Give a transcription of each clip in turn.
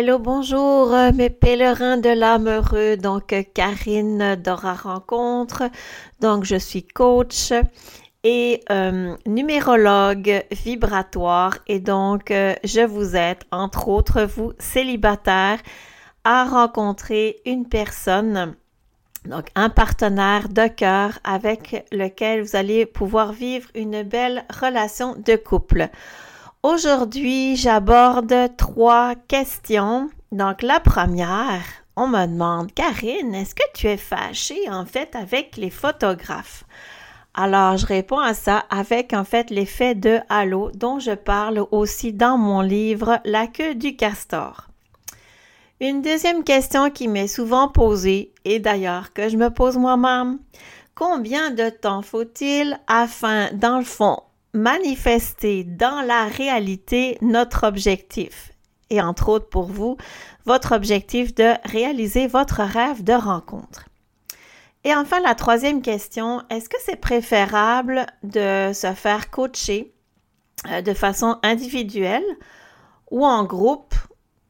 Hello, bonjour euh, mes pèlerins de l'âme heureux. Donc euh, Karine Dora Rencontre. Donc je suis coach et euh, numérologue vibratoire et donc je vous aide entre autres vous célibataires à rencontrer une personne donc un partenaire de cœur avec lequel vous allez pouvoir vivre une belle relation de couple. Aujourd'hui, j'aborde trois questions. Donc, la première, on me demande, Karine, est-ce que tu es fâchée en fait avec les photographes? Alors, je réponds à ça avec en fait l'effet de halo dont je parle aussi dans mon livre La queue du castor. Une deuxième question qui m'est souvent posée, et d'ailleurs que je me pose moi-même, combien de temps faut-il afin, dans le fond, manifester dans la réalité notre objectif. Et entre autres pour vous, votre objectif de réaliser votre rêve de rencontre. Et enfin, la troisième question, est-ce que c'est préférable de se faire coacher euh, de façon individuelle ou en groupe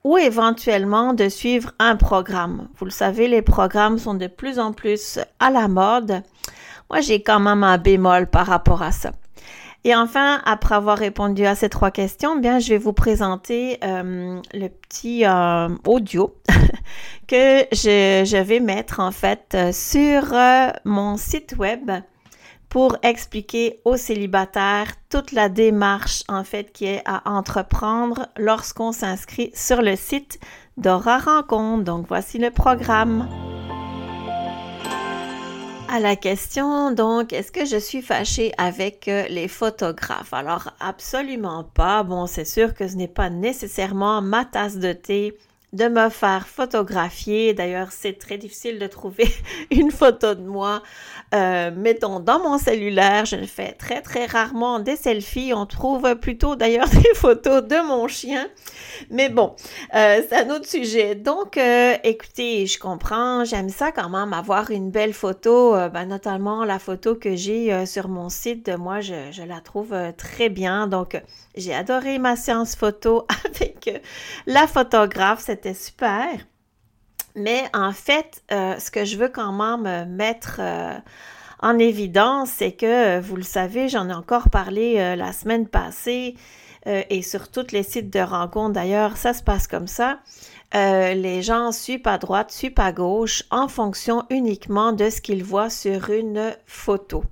ou éventuellement de suivre un programme? Vous le savez, les programmes sont de plus en plus à la mode. Moi, j'ai quand même un bémol par rapport à ça. Et enfin, après avoir répondu à ces trois questions, je vais vous présenter euh, le petit euh, audio que je, vais mettre en fait euh, sur mon site web pour expliquer aux célibataires toute la démarche en fait qui est à entreprendre lorsqu'on s'inscrit sur le site d'Aura Rencontre. Donc voici le programme. À la question, donc, est-ce que je suis fâchée avec euh, les photographes? Alors, absolument pas. Bon, c'est sûr que ce n'est pas nécessairement ma tasse de thé de me faire photographier. D'ailleurs, c'est très difficile de trouver une photo de moi. Euh, mettons, dans mon cellulaire, je fais très, très rarement des selfies. On trouve plutôt d'ailleurs des photos de mon chien. Mais bon, euh, c'est un autre sujet. Donc, euh, écoutez, je comprends. J'aime ça quand même, avoir une belle photo. Ben, notamment la photo que j'ai sur mon site moi, je, je la trouve très bien. Donc, j'ai adoré ma séance photo avec la photographe c'était super. Mais en fait, euh, ce que je veux quand même euh, mettre euh, en évidence, c'est que, vous le savez, j'en ai encore parlé la semaine passée et sur tous les sites de rencontres d'ailleurs, ça se passe comme ça. les gens suivent à droite, suivent à gauche en fonction uniquement de ce qu'ils voient sur une photo.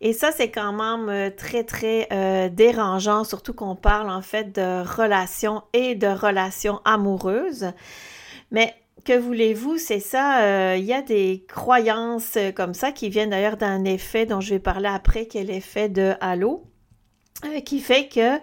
Et ça, c'est quand même très, très dérangeant, surtout qu'on parle en fait de relations et de relations amoureuses. Mais que voulez-vous, c'est ça, euh, il y a des croyances euh, comme ça qui viennent d'ailleurs d'un effet dont je vais parler après, qui est l'effet de halo, euh, qui fait que,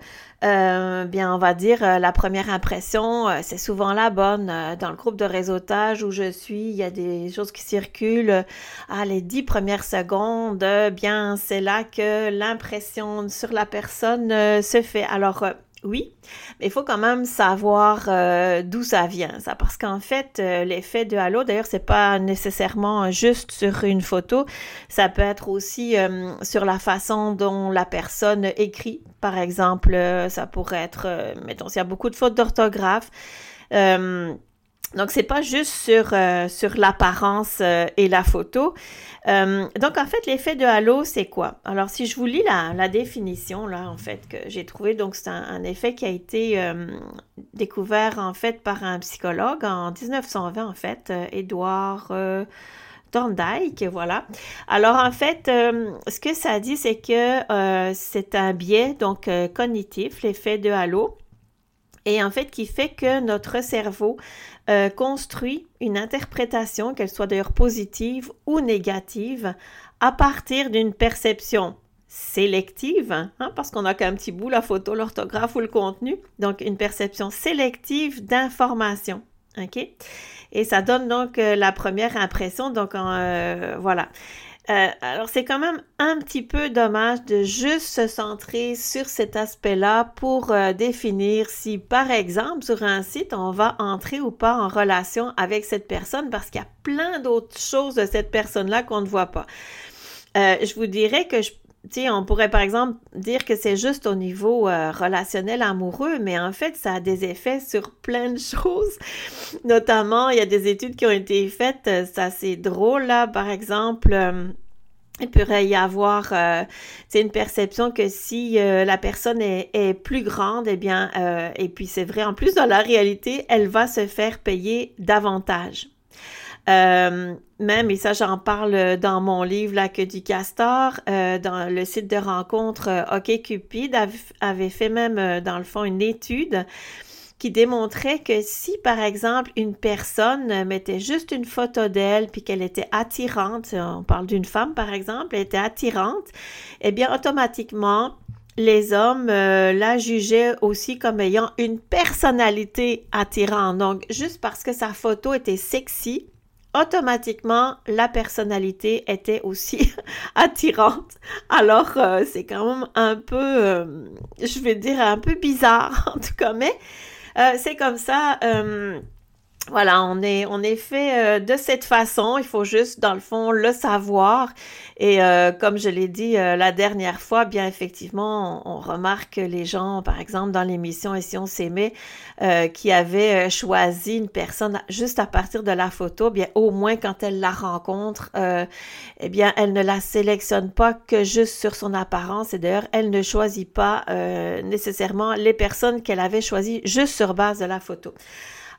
bien, on va dire, la première impression, c'est souvent la bonne. dans le groupe de réseautage où je suis, il y a des choses qui circulent. à les dix premières secondes, bien, c'est là que l'impression sur la personne se fait. Alors, oui, mais il faut quand même savoir euh, d'où ça vient, ça, parce qu'en fait, euh, l'effet de halo, d'ailleurs, c'est pas nécessairement juste sur une photo, ça peut être aussi euh, sur la façon dont la personne écrit. Par exemple, ça pourrait être, mettons, s'il y a beaucoup de fautes d'orthographe. Donc, c'est pas juste sur, euh, sur l'apparence euh, et la photo. Euh, donc, en fait, l'effet de halo, c'est quoi? Alors, si je vous lis la, la définition, là, en fait, que j'ai trouvé, donc c'est un, effet qui a été découvert, en fait, par un psychologue en 1920, en fait, Edouard Thorndike, voilà. Alors, en fait, ce que ça dit, c'est que c'est un biais, donc, cognitif, l'effet de halo et en fait qui fait que notre cerveau euh, construit une interprétation, qu'elle soit d'ailleurs positive ou négative, à partir d'une perception sélective, hein, parce qu'on a qu'un petit bout, la photo, l'orthographe ou le contenu, donc une perception sélective d'information. OK? Et ça donne donc euh, la première impression, donc euh, voilà. Euh, alors, c'est quand même un petit peu dommage de juste se centrer sur cet aspect-là pour euh, définir si, par exemple, sur un site, on va entrer ou pas en relation avec cette personne parce qu'il y a plein d'autres choses de cette personne-là qu'on ne voit pas. Euh, je vous dirais que on pourrait par exemple dire que c'est juste au niveau euh, relationnel amoureux, mais en fait, ça a des effets sur plein de choses. Notamment, il y a des études qui ont été faites, euh, ça c'est drôle là, par exemple. Euh, il pourrait y avoir c'est une perception que si la personne est, est, plus grande, eh bien, et puis c'est vrai, en plus dans la réalité, elle va se faire payer davantage. Euh, même, et ça j'en parle dans mon livre La queue du castor, euh, dans le site de rencontre euh, OK Cupid avait fait même dans le fond une étude qui démontrait que si par exemple une personne mettait juste une photo d'elle puis qu'elle était attirante, on parle d'une femme par exemple, elle était attirante, eh bien automatiquement les hommes la jugeaient aussi comme ayant une personnalité attirante. Donc juste parce que sa photo était sexy, automatiquement, la personnalité était aussi attirante. Alors, euh, c'est quand même un peu, euh, je vais dire, un peu bizarre, en tout cas, mais euh, c'est comme ça. Voilà, on est, on est fait de cette façon. Il faut juste, dans le fond, le savoir. Et comme je l'ai dit la dernière fois, bien effectivement, on, remarque que les gens, par exemple, dans l'émission Et si on s'aimait, euh, qui avait euh, choisi une personne juste à partir de la photo, bien au moins quand elle la rencontre, euh, eh bien elle ne la sélectionne pas que juste sur son apparence et d'ailleurs elle ne choisit pas euh, nécessairement les personnes qu'elle avait choisies juste sur base de la photo.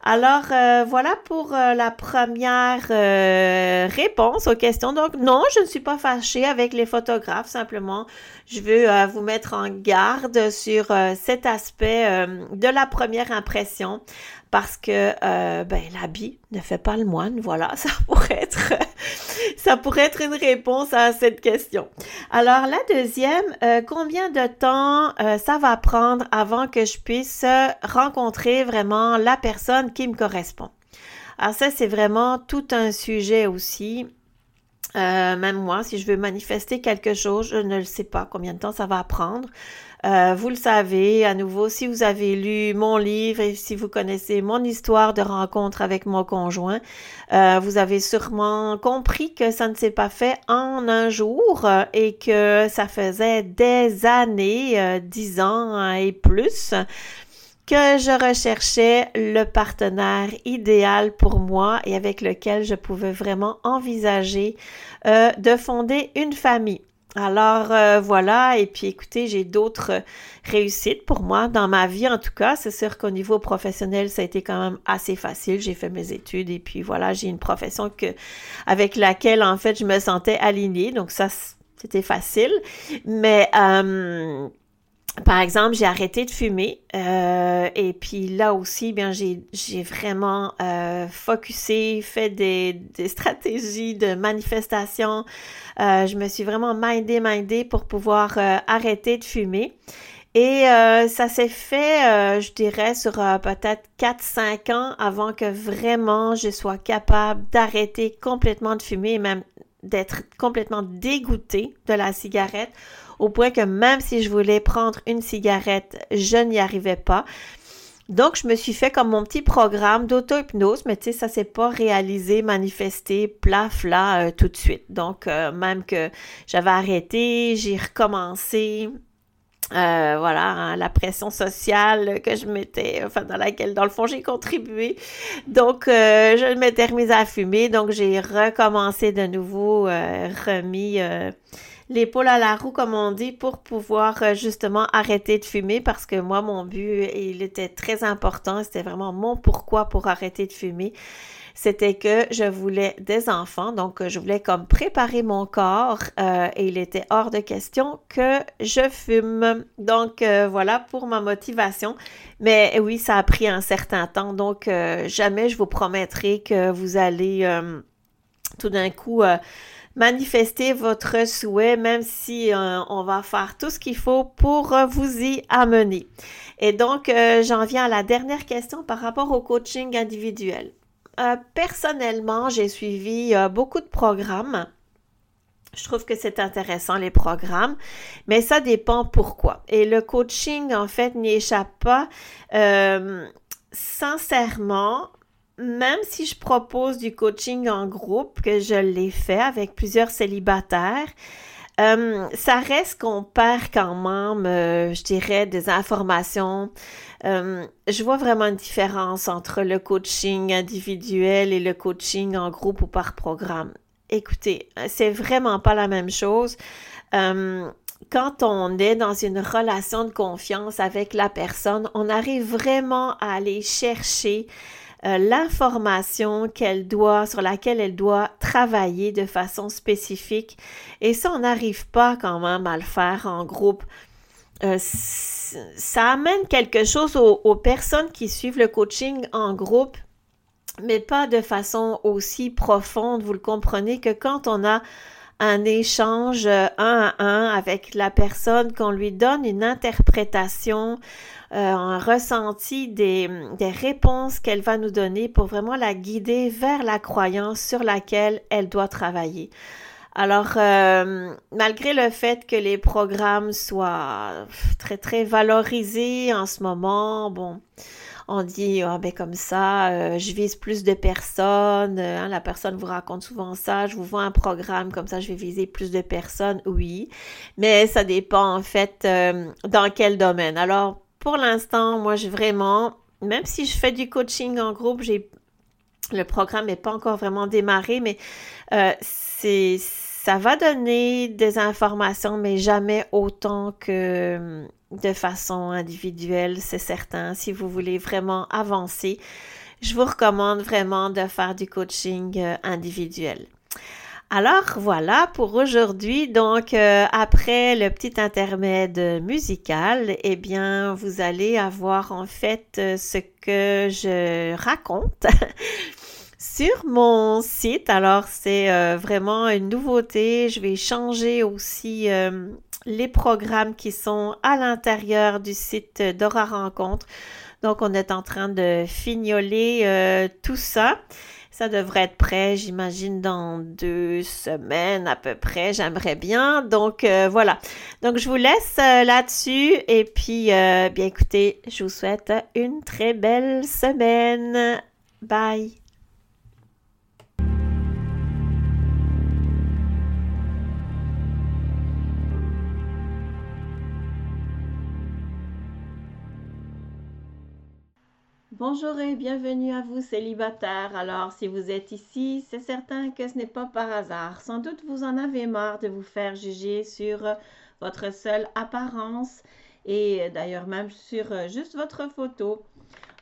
Alors euh, voilà pour euh, la première euh, réponse aux questions. Donc non, je ne suis pas fâchée avec les photographes, simplement je veux vous mettre en garde sur cet aspect de la première impression parce que euh, ben, l'habit ne fait pas le moine. Voilà, ça pourrait être ça pourrait être une réponse à cette question. Alors la deuxième, euh, combien de temps euh, ça va prendre avant que je puisse rencontrer vraiment la personne qui me correspond? Alors ça, c'est vraiment tout un sujet aussi. Même moi, si je veux manifester quelque chose, je ne le sais pas combien de temps ça va prendre. Euh, vous le savez, à nouveau, si vous avez lu mon livre et si vous connaissez mon histoire de rencontre avec mon conjoint, euh, vous avez sûrement compris que ça ne s'est pas fait en un jour euh, et que ça faisait des années, dix ans et plus, que je recherchais le partenaire idéal pour moi et avec lequel je pouvais vraiment envisager de fonder une famille. Alors euh, voilà, et puis écoutez, j'ai d'autres réussites pour moi dans ma vie en tout cas. C'est sûr qu'au niveau professionnel, ça a été quand même assez facile. J'ai fait mes études et puis voilà, j'ai une profession que avec laquelle en fait je me sentais alignée. Donc ça, c'était facile. Mais euh, par exemple, j'ai arrêté de fumer euh, et puis là aussi, bien, j'ai, vraiment euh, focusé, fait des, stratégies de manifestation. Euh, je me suis vraiment mindé, mindé pour pouvoir euh, arrêter de fumer. Et ça s'est fait, je dirais, sur peut-être 4-5 ans avant que vraiment je sois capable d'arrêter complètement de fumer et même d'être complètement dégoûtée de la cigarette au point que même si je voulais prendre une cigarette, je n'y arrivais pas. Donc, je me suis fait comme mon petit programme d'auto-hypnose, mais tu sais, ça s'est pas réalisé, manifesté, plaf, là, euh, tout de suite. Donc, euh, même que j'avais arrêté, j'ai recommencé. Euh, voilà, hein, la pression sociale que je m'étais, enfin, dans laquelle, dans le fond, j'ai contribué. Donc, je m'étais remise à fumer. Donc, j'ai recommencé de nouveau, remis l'épaule à la roue, comme on dit, pour pouvoir euh, justement arrêter de fumer parce que moi, mon but, il était très important. C'était vraiment mon pourquoi pour arrêter de fumer. C'était que je voulais des enfants, donc je voulais comme préparer mon corps euh, et il était hors de question que je fume. Donc euh, voilà pour ma motivation. Mais oui, ça a pris un certain temps, donc jamais je vous promettrai que vous allez tout d'un coup manifester votre souhait, même si euh, on va faire tout ce qu'il faut pour euh, vous y amener. Et donc, euh, j'en viens à la dernière question par rapport au coaching individuel. personnellement, j'ai suivi beaucoup de programmes. Je trouve que c'est intéressant les programmes, mais ça dépend pourquoi. Et le coaching, en fait, n'y échappe pas. sincèrement, même si je propose du coaching en groupe, que je l'ai fait avec plusieurs célibataires, euh, ça reste qu'on perd quand même, euh, je dirais, des informations. Euh, je vois vraiment une différence entre le coaching individuel et le coaching en groupe ou par programme. Écoutez, c'est vraiment pas la même chose. quand on est dans une relation de confiance avec la personne, on arrive vraiment à aller chercher euh, l'information qu'elle doit, sur laquelle elle doit travailler de façon spécifique. Et ça, on n'arrive pas quand même à le faire en groupe. Euh, ça amène quelque chose aux, aux, personnes qui suivent le coaching en groupe, mais pas de façon aussi profonde, vous le comprenez, que quand on a un échange un à un avec la personne, qu'on lui donne une interprétation, euh, un ressenti des, des réponses qu'elle va nous donner pour vraiment la guider vers la croyance sur laquelle elle doit travailler. Alors, euh, malgré le fait que les programmes soient très, très valorisés en ce moment, bon, on dit, ah ben comme ça, euh, je vise plus de personnes, hein, la personne vous raconte souvent ça, je vous vois un programme, comme ça je vais viser plus de personnes, oui, mais ça dépend en fait dans quel domaine. Alors, pour l'instant, moi, j'ai vraiment, même si je fais du coaching en groupe, le programme n'est pas encore vraiment démarré, mais euh, c'est ça va donner des informations, mais jamais autant que de façon individuelle, c'est certain. Si vous voulez vraiment avancer, je vous recommande vraiment de faire du coaching euh, individuel. Alors voilà pour aujourd'hui. Donc euh, après le petit intermède musical, eh bien vous allez avoir en fait euh, ce que je raconte sur mon site. Alors c'est euh, vraiment une nouveauté. Je vais changer aussi les programmes qui sont à l'intérieur du site d'Aura Rencontre. Donc on est en train de fignoler tout ça. Ça devrait être prêt, j'imagine, dans deux semaines à peu près. J'aimerais bien. Donc euh, voilà. Donc je vous laisse euh, là-dessus. Et puis, euh, bien écoutez, je vous souhaite une très belle semaine. Bye. Bonjour et bienvenue à vous célibataires. Alors si vous êtes ici, c'est certain que ce n'est pas par hasard. Sans doute vous en avez marre de vous faire juger sur votre seule apparence et d'ailleurs même sur juste votre photo.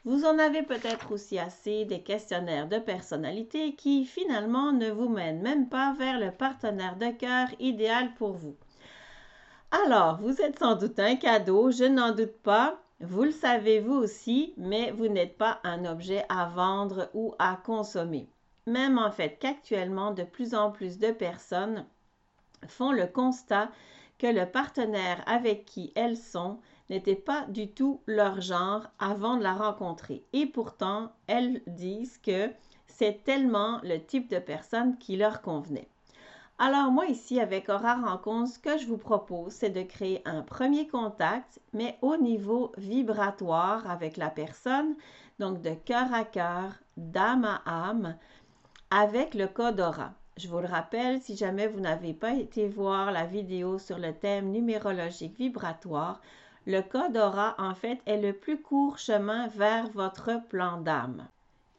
Vous en avez peut-être aussi assez des questionnaires de personnalité qui finalement ne vous mènent même pas vers le partenaire de cœur idéal pour vous. Alors, vous êtes sans doute un cadeau, je n'en doute pas. Vous le savez vous aussi, mais vous n'êtes pas un objet à vendre ou à consommer. Même en fait qu'actuellement, de plus en plus de personnes font le constat que le partenaire avec qui elles sont n'était pas du tout leur genre avant de la rencontrer. Et pourtant, elles disent que c'est tellement le type de personne qui leur convenait. Alors moi ici avec Aura Rencontre, ce que je vous propose, c'est de créer un premier contact, mais au niveau vibratoire avec la personne, donc de cœur à cœur, d'âme à âme, avec le code Aura. Je vous le rappelle, si jamais vous n'avez pas été voir la vidéo sur le thème numérologique vibratoire, le code Aura, en fait, est le plus court chemin vers votre plan d'âme.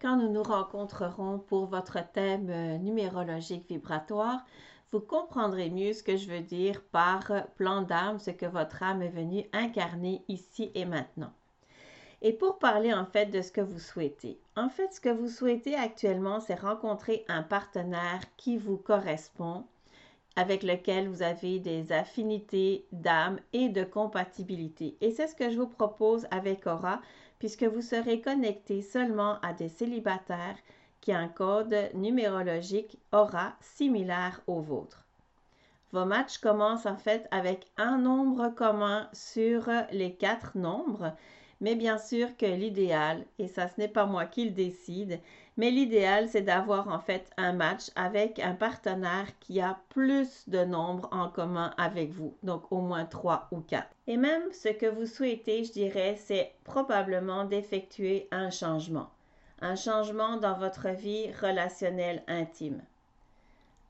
Quand nous nous rencontrerons pour votre thème euh, numérologique vibratoire, vous comprendrez mieux ce que je veux dire par plan d'âme, ce que votre âme est venue incarner ici et maintenant. Et pour parler en fait de ce que vous souhaitez. En fait, ce que vous souhaitez actuellement, c'est rencontrer un partenaire qui vous correspond, avec lequel vous avez des affinités d'âme et de compatibilité. Et c'est ce que je vous propose avec Aura, puisque vous serez connecté seulement à des célibataires qui a un code numérologique aura similaire au vôtre. Vos matchs commencent en fait avec un nombre commun sur les quatre nombres, mais bien sûr que l'idéal, et ça ce n'est pas moi qui le décide, mais l'idéal c'est d'avoir en fait un match avec un partenaire qui a plus de nombres en commun avec vous, donc au moins trois ou quatre. Et même ce que vous souhaitez, je dirais, c'est probablement d'effectuer un changement un changement dans votre vie relationnelle intime.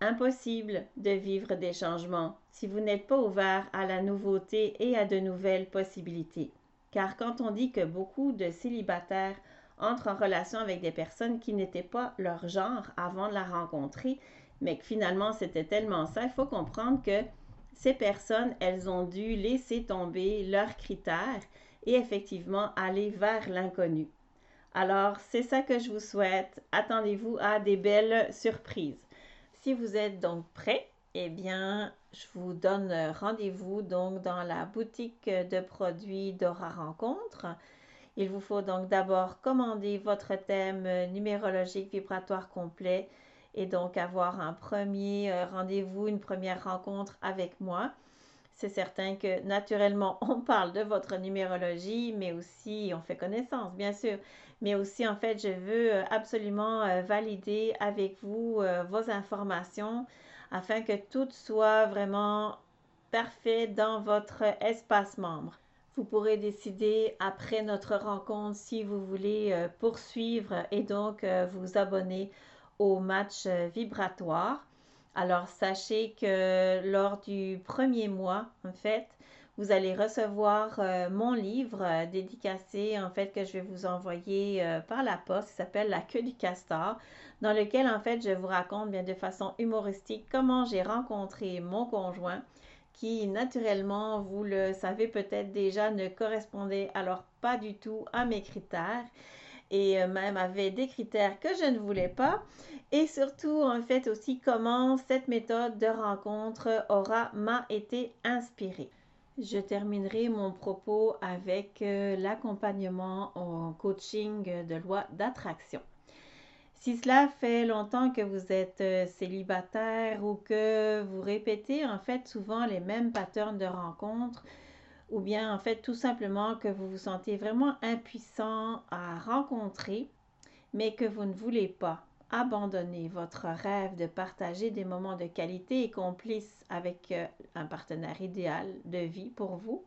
impossible de vivre des changements si vous n'êtes pas ouvert à la nouveauté et à de nouvelles possibilités. Car quand on dit que beaucoup de célibataires entrent en relation avec des personnes qui n'étaient pas leur genre avant de la rencontrer, mais que finalement c'était tellement ça, il faut comprendre que ces personnes, elles ont dû laisser tomber leurs critères et effectivement aller vers l'inconnu. Alors, c'est ça que je vous souhaite. Attendez-vous à des belles surprises. Si vous êtes donc prêt, eh bien, je vous donne rendez-vous donc dans la boutique de produits d'Aura Rencontre. Il vous faut donc d'abord commander votre thème numérologique vibratoire complet et donc avoir un premier euh, rendez-vous, une première rencontre avec moi. C'est certain que naturellement, on parle de votre numérologie, mais aussi on fait connaissance, bien sûr. Mais aussi, en fait, je veux euh, absolument euh, valider avec vous vos informations afin que tout soit vraiment parfait dans votre espace membre. Vous pourrez décider après notre rencontre si vous voulez poursuivre et donc vous abonner au match euh, vibratoire. Alors, sachez que lors du premier mois, en fait, vous allez recevoir euh, mon livre euh, dédicacé, en fait, que je vais vous envoyer par la poste, qui s'appelle La queue du castor, dans lequel, en fait, je vous raconte bien de façon humoristique comment j'ai rencontré mon conjoint, qui, naturellement, vous le savez peut-être déjà, ne correspondait alors pas du tout à mes critères et euh, même avait des critères que je ne voulais pas. Et surtout, en fait, aussi comment cette méthode de rencontre aura m'a été inspirée. Je terminerai mon propos avec euh, l'accompagnement en coaching de loi d'attraction. Si cela fait longtemps que vous êtes euh, célibataire ou que vous répétez en fait souvent les mêmes patterns de rencontre, ou bien en fait tout simplement que vous vous sentez vraiment impuissant à rencontrer, mais que vous ne voulez pas abandonner votre rêve de partager des moments de qualité et complices avec euh, un partenaire idéal de vie pour vous,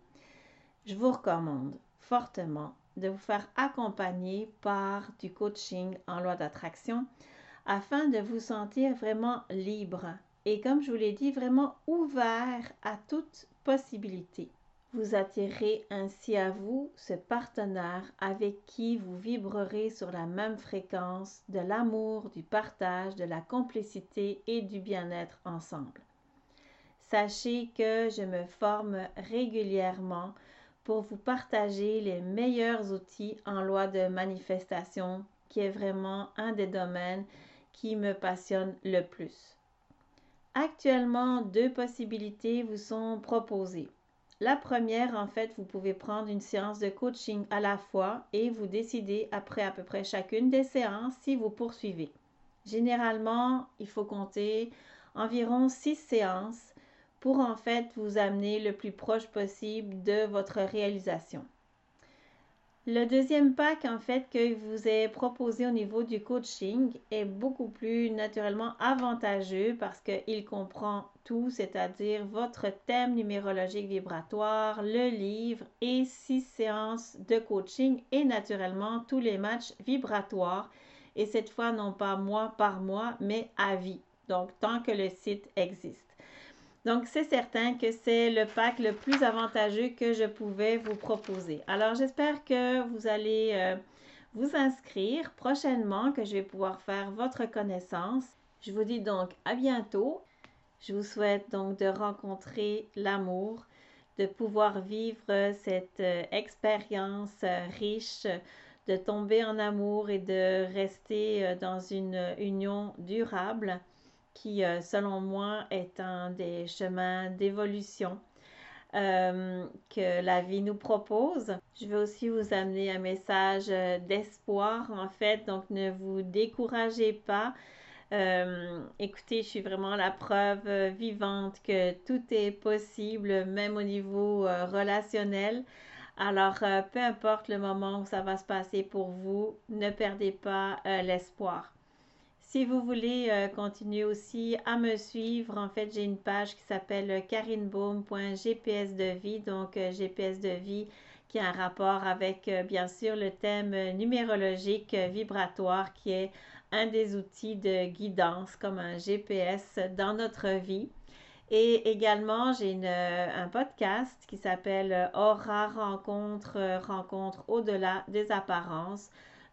je vous recommande fortement de vous faire accompagner par du coaching en loi d'attraction afin de vous sentir vraiment libre et comme je vous l'ai dit, vraiment ouvert à toute possibilité. Vous attirez ainsi à vous ce partenaire avec qui vous vibrerez sur la même fréquence de l'amour, du partage, de la complicité et du bien-être ensemble. Sachez que je me forme régulièrement pour vous partager les meilleurs outils en loi de manifestation, qui est vraiment un des domaines qui me passionne le plus. Actuellement, deux possibilités vous sont proposées. La première, en fait, vous pouvez prendre une séance de coaching à la fois et vous décider après à peu près chacune des séances si vous poursuivez. Généralement, il faut compter environ six séances pour en fait vous amener le plus proche possible de votre réalisation. Le deuxième pack, en fait, que vous ai proposé au niveau du coaching est beaucoup plus naturellement avantageux parce qu'il comprend tout, c'est-à-dire votre thème numérologique vibratoire, le livre et six séances de coaching et naturellement tous les matchs vibratoires. Et cette fois, non pas mois par mois, mais à vie. Donc, tant que le site existe. Donc, c'est certain que c'est le pack le plus avantageux que je pouvais vous proposer. Alors, j'espère que vous allez euh, vous inscrire prochainement, que je vais pouvoir faire votre connaissance. Je vous dis donc à bientôt. Je vous souhaite donc de rencontrer l'amour, de pouvoir vivre cette euh, expérience euh, riche, de tomber en amour et de rester dans une union durable qui, euh, selon moi, est un des chemins d'évolution euh, que la vie nous propose. Je veux aussi vous amener un message euh, d'espoir, en fait, donc ne vous découragez pas. écoutez, je suis vraiment la preuve vivante que tout est possible, même au niveau relationnel. Alors, peu importe le moment où ça va se passer pour vous, ne perdez pas l'espoir. Si vous voulez euh, continuer aussi à me suivre, en fait, j'ai une page qui s'appelle karinebaum.gps de vie, donc euh, GPS de vie qui a un rapport avec, euh, bien sûr, le thème numérologique vibratoire qui est un des outils de guidance comme un GPS dans notre vie. Et également, j'ai un podcast qui s'appelle Aura Rencontre, Rencontre au-delà des apparences,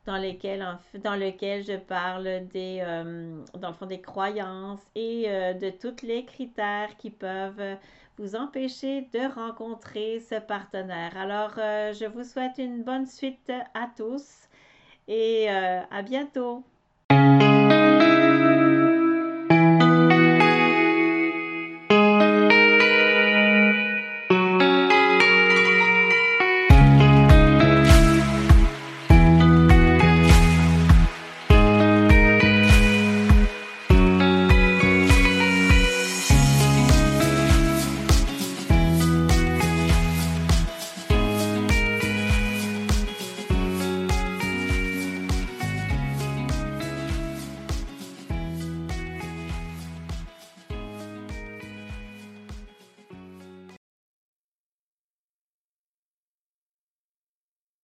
dans, lesquels, dans lequel je parle des, euh, dans le fond, des croyances et euh, de tous les critères qui peuvent vous empêcher de rencontrer ce partenaire. Alors, euh, je vous souhaite une bonne suite à tous et à bientôt.